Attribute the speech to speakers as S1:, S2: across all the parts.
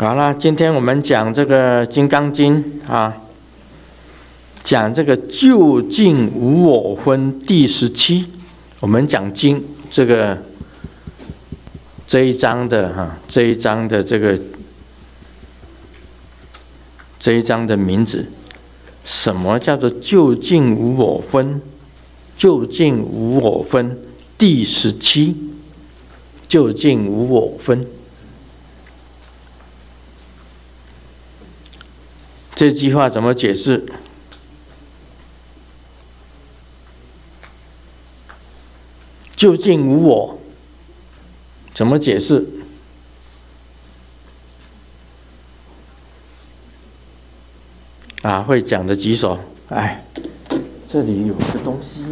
S1: 好了，今天我们讲这个《金刚经》啊，讲这个究竟无我分第十七。我们讲经这个这一章的哈、这一章的这个这一章的名字，什么叫做究竟无我分？究竟无我分第十七，究竟无我分。这句话怎么解释？究竟无我，怎么解释？啊，会讲的举手。哎，这里有个东西。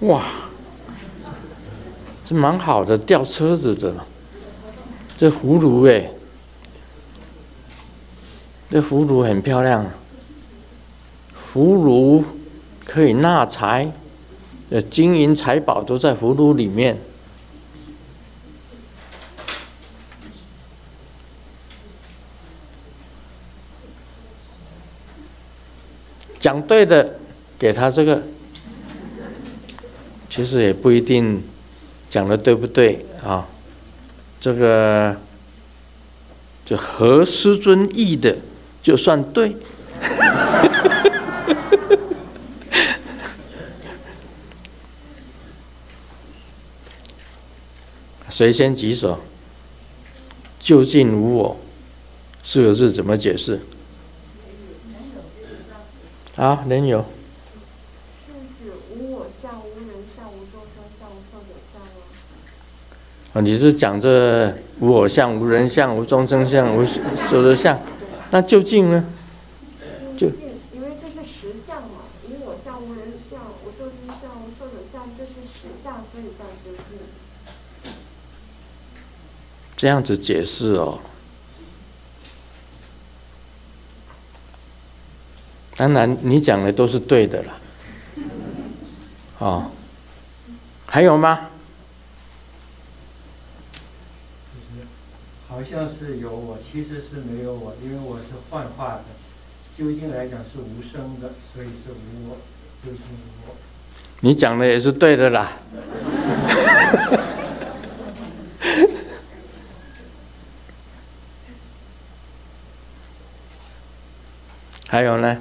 S1: 哇，这蛮好的，吊车子的。这葫芦哎。这葫芦很漂亮，葫芦可以纳财，呃，金银财宝都在葫芦里面。讲对的，给他这个，其实也不一定讲的对不对啊，这个就合师尊意的。就算对，谁先举手？究竟无我四个字怎么解释？啊，人有。啊，你是讲这无我相、无人相、无众生相、无寿者相。那究竟呢？就因为这是实相嘛，无我相、无人相、无众生相、无寿者相，这是实相，所以叫究竟。这样子解释哦。当然，你讲的都是对的了。哦，还有吗？
S2: 好像是有我，其实是没有我，因为我是幻化的。究竟来讲是无声的，所以是无我，究竟无我。
S1: 你讲的也是对的啦。还有呢？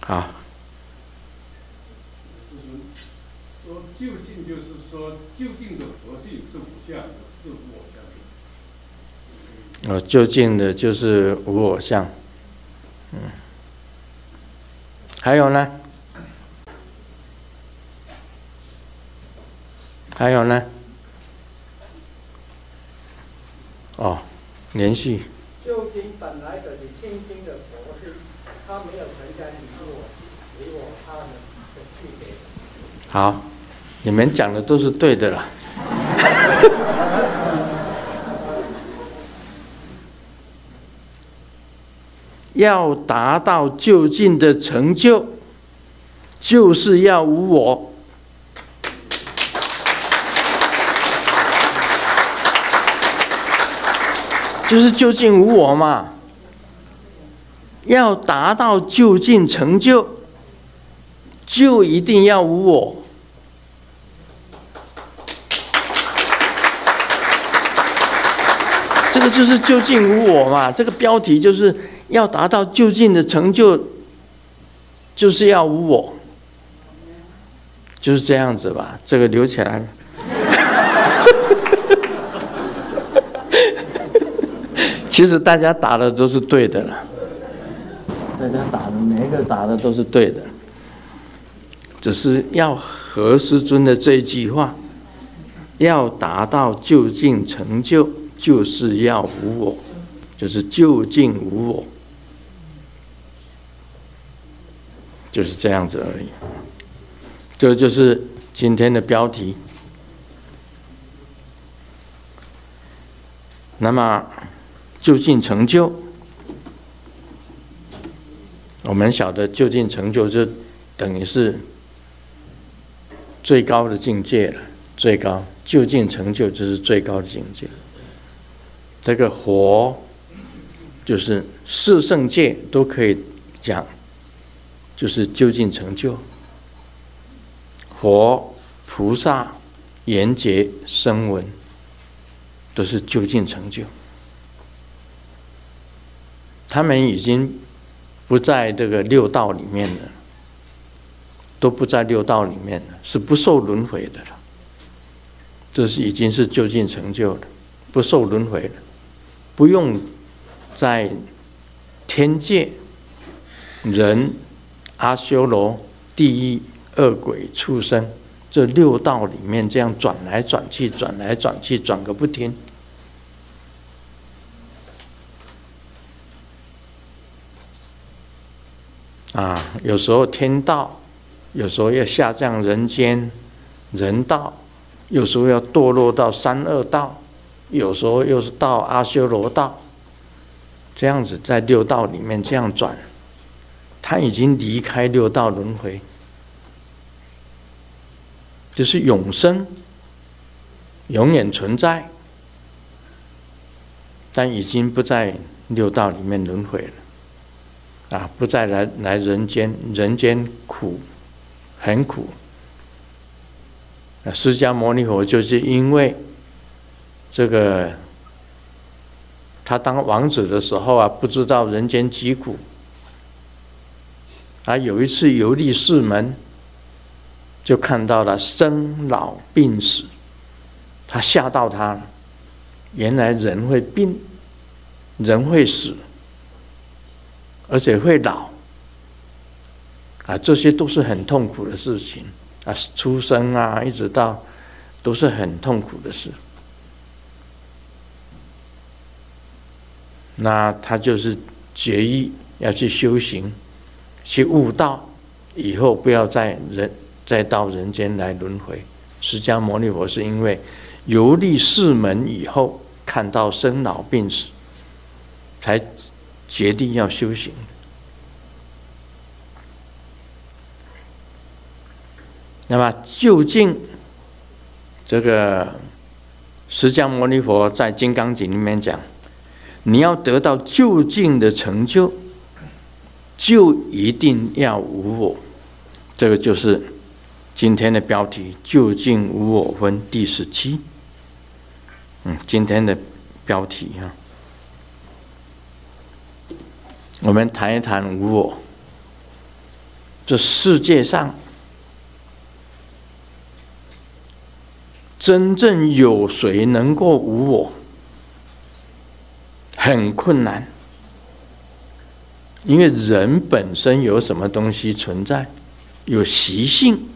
S1: 好。
S3: 说究竟就是说究竟的核心是无相。
S1: 哦，究竟的就是无我相，嗯，还有呢？还有呢？哦，连续。
S2: 究竟本来的你清净的佛性，他没有存在你我、你我他们的区别。
S1: 好，你们讲的都是对的了。要达到究竟的成就，就是要无我，就是究竟无我嘛。要达到究竟成就，就一定要无我。这个就是究竟无我嘛。这个标题就是。要达到究竟的成就，就是要无我，就是这样子吧。这个留起来。其实大家打的都是对的了，大家打的每一个打的都是对的，只是要何师尊的这一句话，要达到究竟成就，就是要无我，就是究竟无我。就是这样子而已，这就是今天的标题。那么，究竟成就，我们晓得究竟成就就等于是最高的境界了，最高，究竟成就就是最高的境界。这个佛就是四圣界都可以讲，就是究竟成就。佛、菩萨、缘觉、声闻，都是究竟成就。他们已经不在这个六道里面了，都不在六道里面了，是不受轮回的了。这是已经是究竟成就了，不受轮回了，不用在天界、人、阿修罗、地狱。恶鬼、畜生，这六道里面这样转来转去，转来转去，转个不停。啊，有时候天道，有时候要下降人间人道，有时候要堕落到三恶道，有时候又是到阿修罗道，这样子在六道里面这样转，他已经离开六道轮回。就是永生，永远存在，但已经不在六道里面轮回了，啊，不再来来人间，人间苦，很苦。啊，释迦牟尼佛就是因为这个，他当王子的时候啊，不知道人间疾苦，啊，有一次游历四门。就看到了生老病死，他吓到他了。原来人会病，人会死，而且会老，啊，这些都是很痛苦的事情啊！出生啊，一直到都是很痛苦的事。那他就是决意要去修行，去悟道，以后不要再人。再到人间来轮回，释迦牟尼佛是因为游历四门以后，看到生老病死，才决定要修行。那么，究竟这个释迦牟尼佛在《金刚经》里面讲，你要得到究竟的成就，就一定要无我，这个就是。今天的标题“究竟无我分”第十七。嗯，今天的标题哈，我们谈一谈无我。这世界上真正有谁能够无我？很困难，因为人本身有什么东西存在？有习性。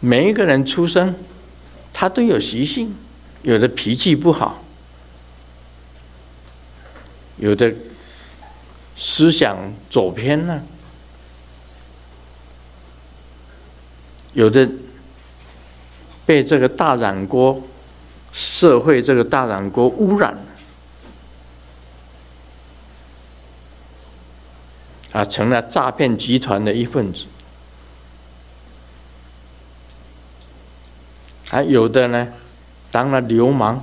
S1: 每一个人出生，他都有习性，有的脾气不好，有的思想走偏了，有的被这个大染锅社会这个大染锅污染了，啊，成了诈骗集团的一份子。还有的呢，当了流氓，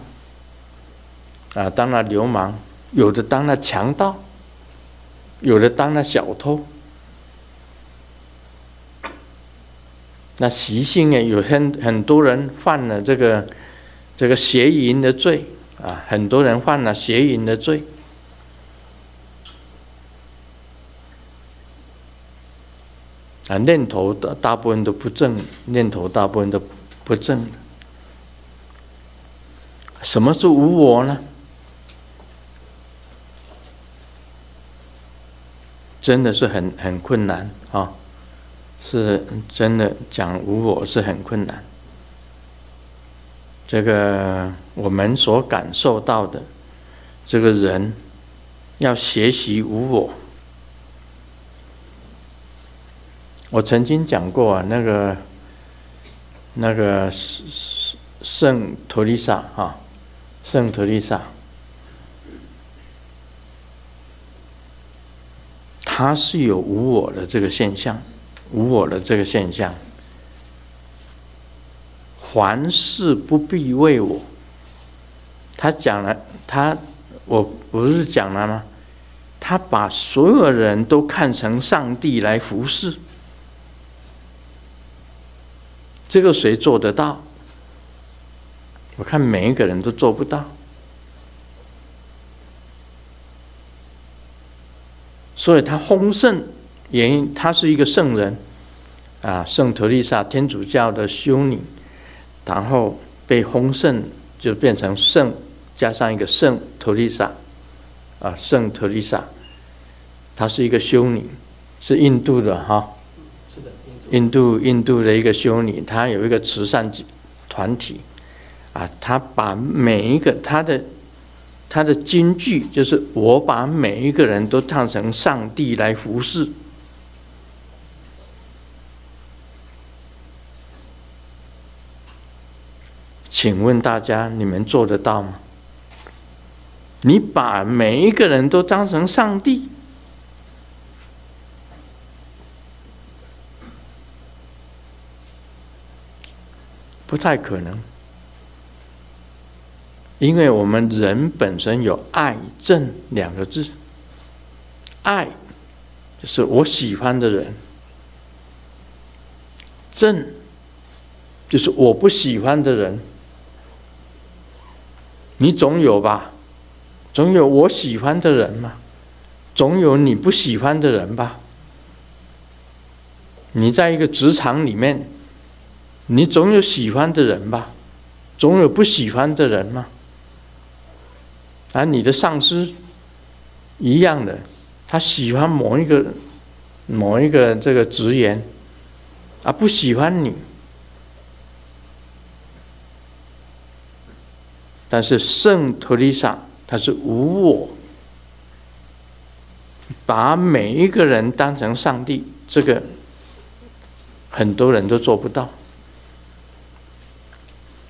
S1: 啊，当了流氓；有的当了强盗，有的当了小偷。那习性呢？有很很多人犯了这个这个邪淫的罪啊，很多人犯了邪淫的罪，啊，念头大大部分都不正，念头大部分都。不正。什么是无我呢？真的是很很困难啊！是真的讲无我是很困难。这个我们所感受到的，这个人要学习无我。我曾经讲过啊，那个。那个圣圣托丽莎啊，圣托丽莎，他是有无我的这个现象，无我的这个现象，凡事不必为我。他讲了，他我不是讲了吗？他把所有人都看成上帝来服侍，这个谁做得到？我看每一个人都做不到。所以他丰盛，原因他是一个圣人，啊，圣特丽莎，天主教的修女，然后被丰盛就变成圣，加上一个圣特丽莎，啊，圣特丽莎，她是一个修女，是印度的哈，印度印度的一个修女，她有一个慈善团体，啊，她把每一个她的。她的金句就是：“我把每一个人都当成上帝来服侍。”请问大家，你们做得到吗？你把每一个人都当成上帝，不太可能。因为我们人本身有爱憎两个字，爱就是我喜欢的人，憎就是我不喜欢的人。你总有吧？总有我喜欢的人嘛？总有你不喜欢的人吧？你在一个职场里面，你总有喜欢的人吧？总有不喜欢的人嘛？而你的上司一样的，他喜欢某一个某一个这个职员，而不喜欢你。但是圣托丽莎他是无我，把每一个人当成上帝，这个很多人都做不到。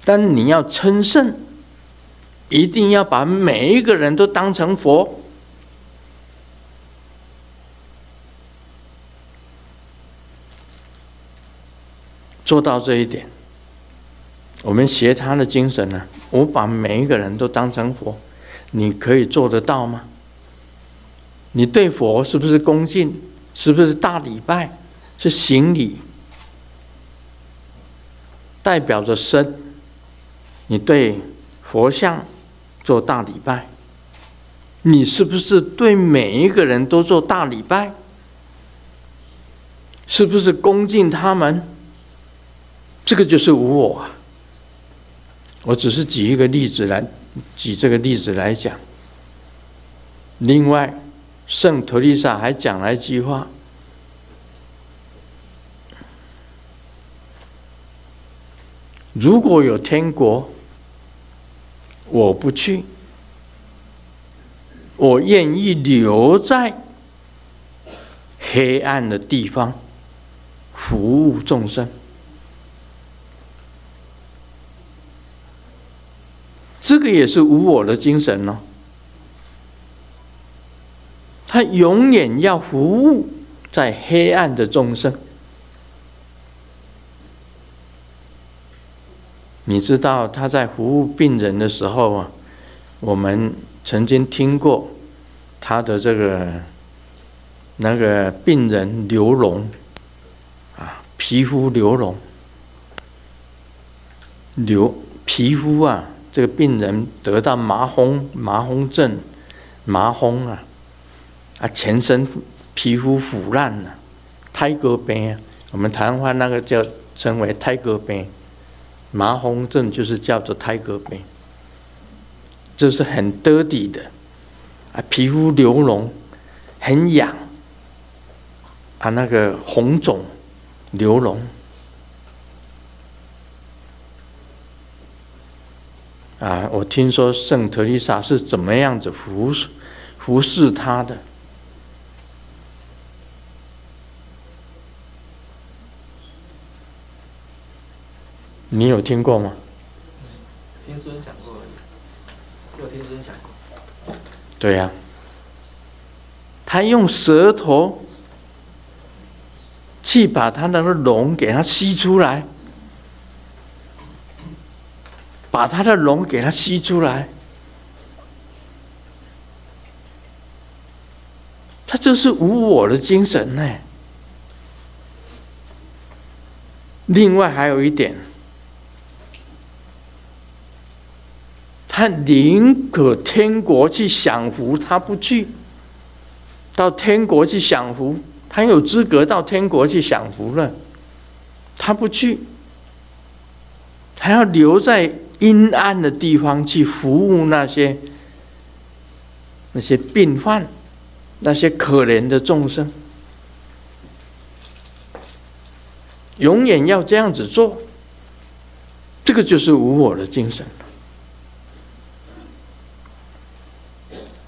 S1: 但你要称圣。一定要把每一个人都当成佛，做到这一点，我们学他的精神呢。我把每一个人都当成佛，你可以做得到吗？你对佛是不是恭敬？是不是大礼拜？是行礼，代表着身。你对佛像。做大礼拜，你是不是对每一个人都做大礼拜？是不是恭敬他们？这个就是无我啊。我只是举一个例子来举这个例子来讲。另外，圣托丽莎还讲了一句话：如果有天国。我不去，我愿意留在黑暗的地方服务众生。这个也是无我的精神哦。他永远要服务在黑暗的众生。你知道他在服务病人的时候啊，我们曾经听过他的这个那个病人流脓啊，皮肤流脓，流皮肤啊，这个病人得到麻风麻风症，麻风啊，啊，全身皮肤腐烂了，胎哥病啊，我们台湾话那个叫称为胎哥病。麻风症就是叫做胎哥病，这是很得体的。啊，皮肤流脓，很痒。啊，那个红肿流脓。啊，我听说圣特丽莎是怎么样子服服侍他的。你有听过吗？
S4: 听孙讲过而已，有听孙讲过。
S1: 对呀、啊，他用舌头去把他那个脓给他吸出来，把他的龙给他吸出来。他就是无我的精神呢。另外还有一点，他宁可天国去享福，他不去；到天国去享福，他有资格到天国去享福了，他不去，他要留在阴暗的地方去服务那些那些病患。那些可怜的众生，永远要这样子做，这个就是无我的精神。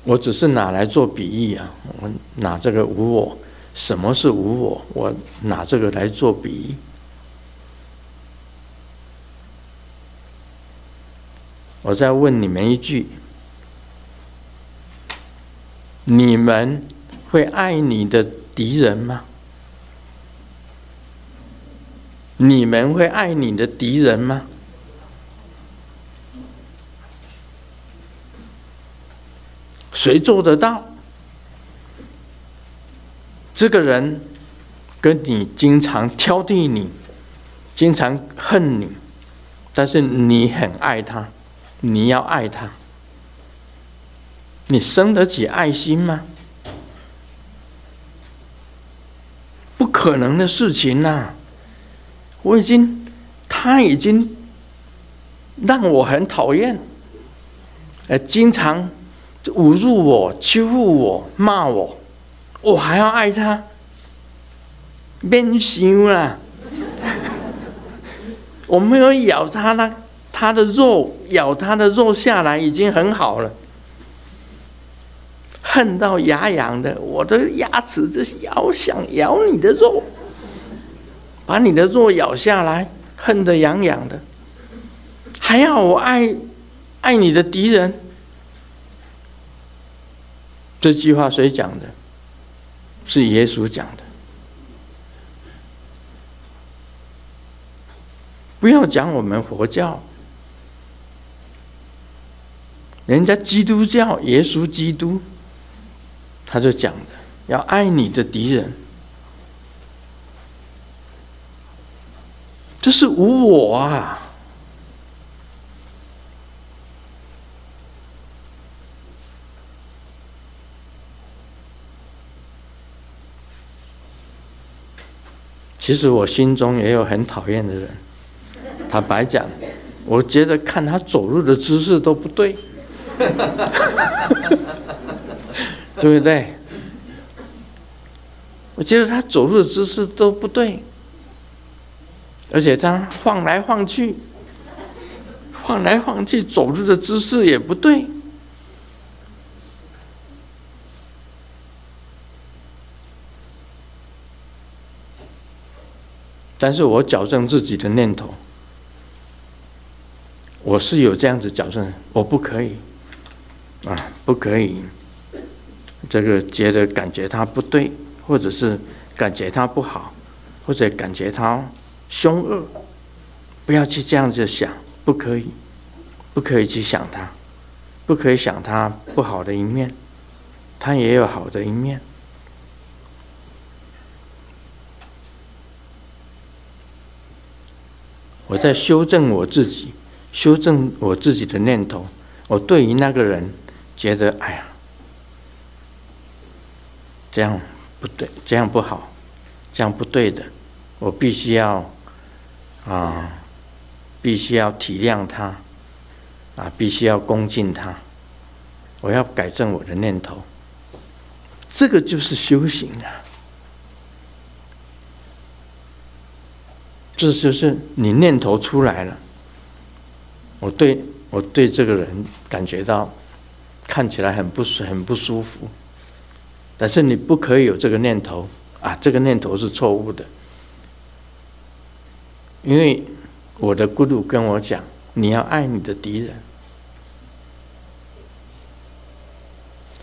S1: 我只是拿来做比喻啊，我拿这个无我，什么是无我？我拿这个来做比喻。我再问你们一句。你们会爱你的敌人吗？你们会爱你的敌人吗？谁做得到？这个人跟你经常挑剔你，经常恨你，但是你很爱他，你要爱他。你生得起爱心吗？不可能的事情呐、啊！我已经，他已经让我很讨厌，呃，经常侮辱我、欺负我、骂我，我还要爱他，变心了。我没有咬他的他的肉，咬他的肉下来已经很好了。恨到牙痒的，我的牙齿就是咬，想咬你的肉，把你的肉咬下来，恨得痒痒的，还要我爱爱你的敌人？这句话谁讲的？是耶稣讲的。不要讲我们佛教，人家基督教，耶稣基督。他就讲的，要爱你的敌人，这是无我啊！其实我心中也有很讨厌的人，坦白讲，我觉得看他走路的姿势都不对。对不对？我觉得他走路的姿势都不对，而且他晃来晃去，晃来晃去，走路的姿势也不对。但是我矫正自己的念头，我是有这样子矫正，我不可以，啊，不可以。这个觉得感觉他不对，或者是感觉他不好，或者感觉他凶恶，不要去这样子想，不可以，不可以去想他，不可以想他不好的一面，他也有好的一面。我在修正我自己，修正我自己的念头。我对于那个人觉得，哎呀。这样不对，这样不好，这样不对的，我必须要啊，必须要体谅他，啊，必须要恭敬他，我要改正我的念头，这个就是修行啊，这就是你念头出来了，我对我对这个人感觉到看起来很不很不舒服。但是你不可以有这个念头啊！这个念头是错误的，因为我的咕噜跟我讲，你要爱你的敌人。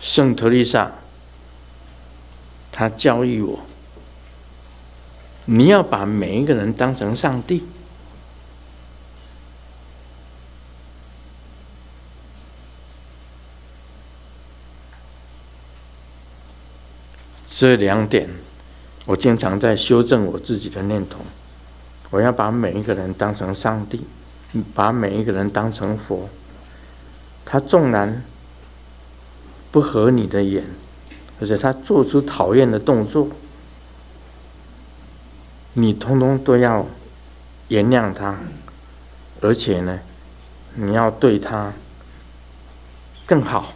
S1: 圣托丽莎，他教育我，你要把每一个人当成上帝。这两点我经常在修正我自己的念头，我要把每一个人当成上帝，把每一个人当成佛，他纵然不合你的眼，而且他做出讨厌的动作。你通通都要原谅他，而且呢，你要对他更好。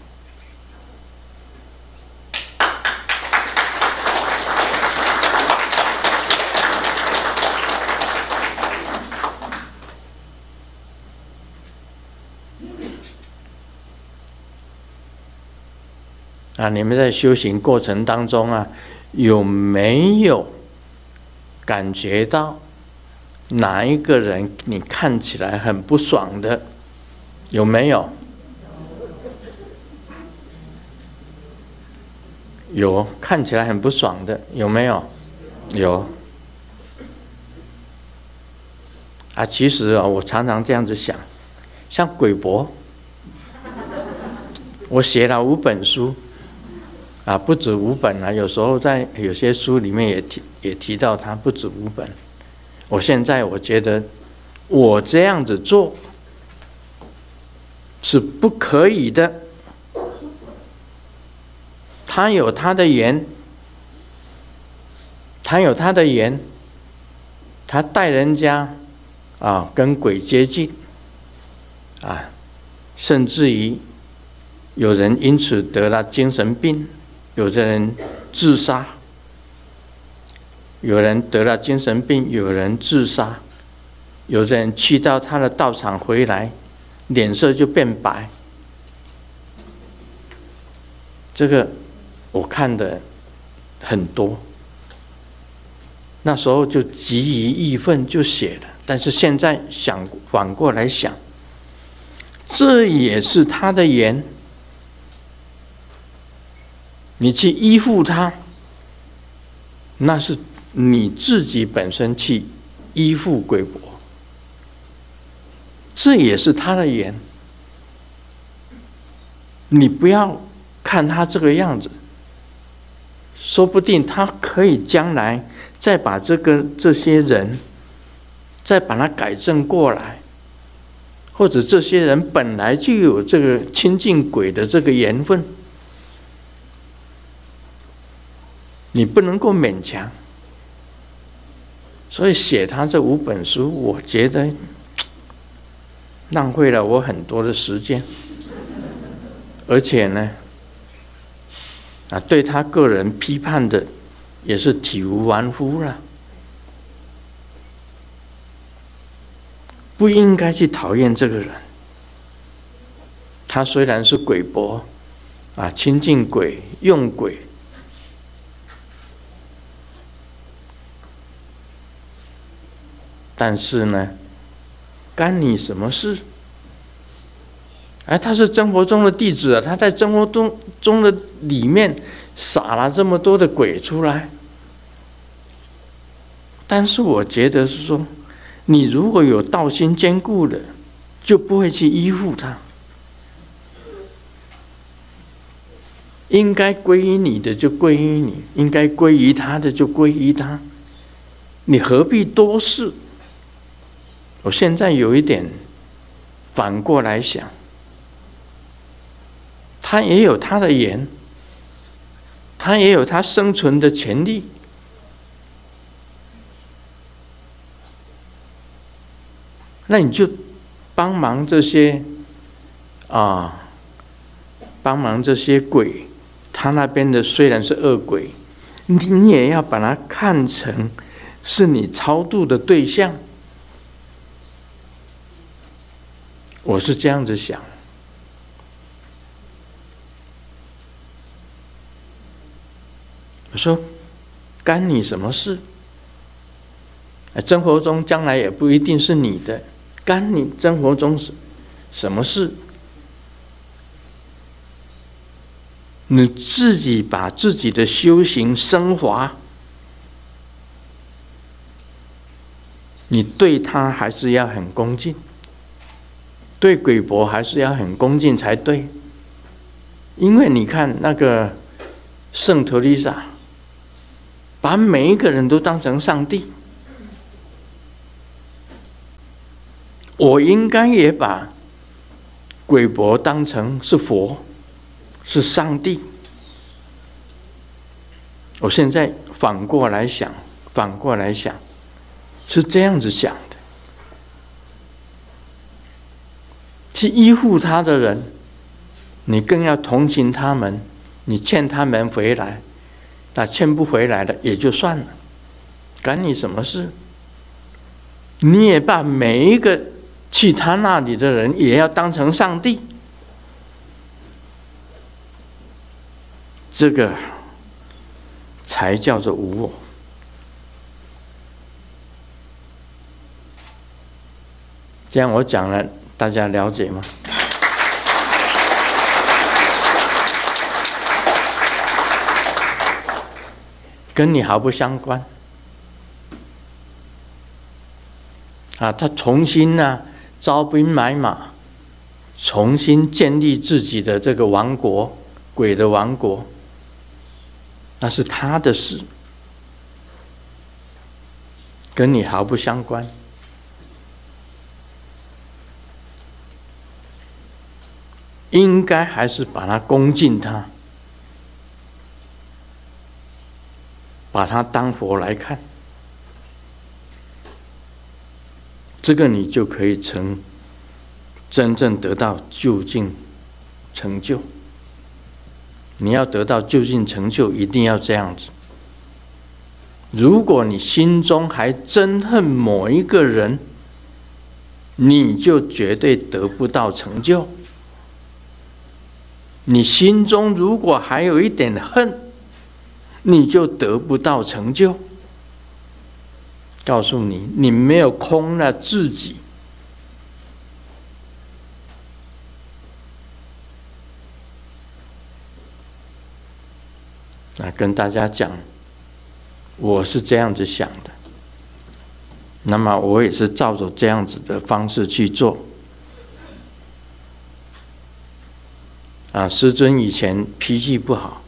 S1: 啊，你们在修行过程当中啊，有没有感觉到哪一个人你看起来很不爽的？有没有？有看起来很不爽的，有没有？有。啊，其实啊，我常常这样子想，像鬼博，我写了五本书。啊，不止五本啊，有时候在有些书里面也提也提到他不止五本。我现在我觉得，我这样子做是不可以的。他有他的缘，他有他的缘，他带人家啊跟鬼接近，啊，甚至于有人因此得了精神病。有的人自杀，有人得了精神病，有人自杀，有人去到他的道场回来，脸色就变白。这个我看的很多，那时候就急于义愤就写了，但是现在想反过来想，这也是他的缘。你去依附他，那是你自己本身去依附鬼，这也是他的缘。你不要看他这个样子，说不定他可以将来再把这个这些人再把他改正过来，或者这些人本来就有这个亲近鬼的这个缘分。你不能够勉强，所以写他这五本书，我觉得 浪费了我很多的时间，而且呢，啊，对他个人批判的也是体无完肤了，不应该去讨厌这个人。他虽然是鬼博，啊，亲近鬼，用鬼。但是呢，干你什么事？哎，他是真佛宗的弟子啊，他在真佛宗中的里面撒了这么多的鬼出来。但是我觉得是说，你如果有道心坚固的，就不会去依附他。应该归于你的就归于你，应该归于他的就归于他。你何必多事？我现在有一点反过来想，他也有他的缘，他也有他生存的权利，那你就帮忙这些啊，帮忙这些鬼，他那边的虽然是恶鬼，你也要把它看成是你超度的对象。我是这样子想，我说，干你什么事？真佛宗将来也不一定是你的，干你真佛宗什什么事？你自己把自己的修行升华，你对他还是要很恭敬。对鬼博还是要很恭敬才对，因为你看那个圣托丽莎，把每一个人都当成上帝，我应该也把鬼伯当成是佛，是上帝。我现在反过来想，反过来想，是这样子想。去依附他的人，你更要同情他们，你劝他们回来。他劝不回来的也就算了，干你什么事？你也把每一个去他那里的人也要当成上帝，这个才叫做无我。这样我讲了，大家了解吗？跟你毫不相关啊！他重新呢、招兵买马，重新建立自己的这个王国，鬼的王国，那是他的事，跟你毫不相关。应该还是把他恭敬他。把他当佛来看，这个你就可以成真正得到究竟成就。你要得到究竟成就，一定要这样子。如果你心中还憎恨某一个人，你就绝对得不到成就。你心中如果还有一点恨，你就得不到成就。告诉你，你没有空了自己。那跟大家讲，我是这样子想的。那么我也是照着这样子的方式去做。啊，师尊以前脾气不好。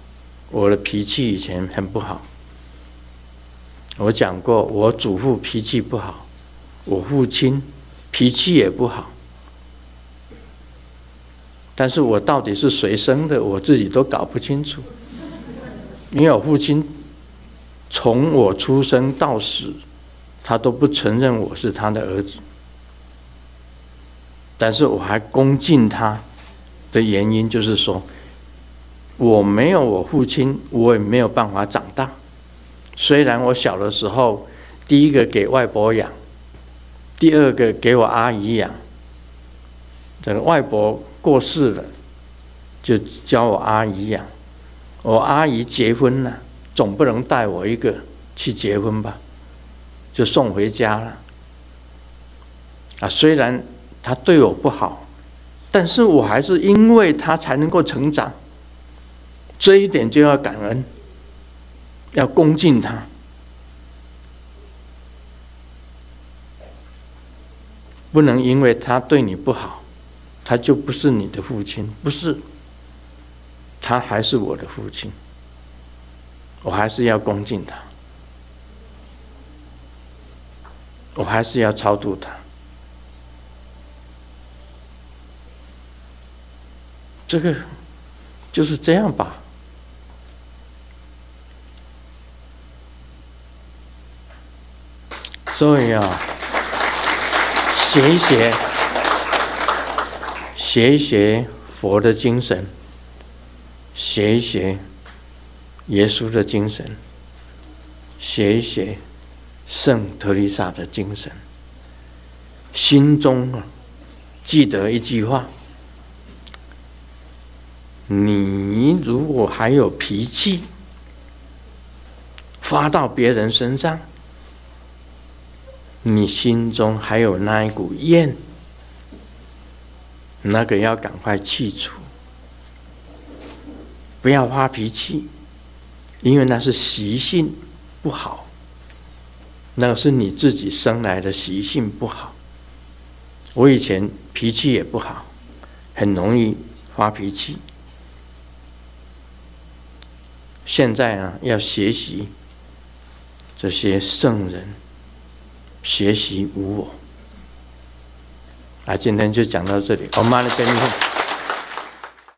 S1: 我的脾气以前很不好，我讲过，我祖父脾气不好，我父亲脾气也不好，但是我到底是谁生的，我自己都搞不清楚，因为我父亲从我出生到死，他都不承认我是他的儿子，但是我还恭敬他的原因就是说。我没有我父亲，我也没有办法长大。虽然我小的时候，第一个给外婆养，第二个给我阿姨养。这个外婆过世了，就教我阿姨养。我阿姨结婚了，总不能带我一个去结婚吧，就送回家了。啊，虽然他对我不好，但是我还是因为他才能够成长。这一点就要感恩，要恭敬他，不能因为他对你不好，他就不是你的父亲，不是，他还是我的父亲，我还是要恭敬他，我还是要超度他，这个就是这样吧。所以啊，学一学，学一学佛的精神，学一学耶稣的精神，学一学圣特丽莎的精神，心中啊记得一句话：你如果还有脾气，发到别人身上。你心中还有那一股怨，那个要赶快去除，不要发脾气，因为那是习性不好，那是你自己生来的习性不好。我以前脾气也不好，很容易发脾气。现在呢，要学习这些圣人学习无我。啊，今天就讲到这里，我妈的跟你。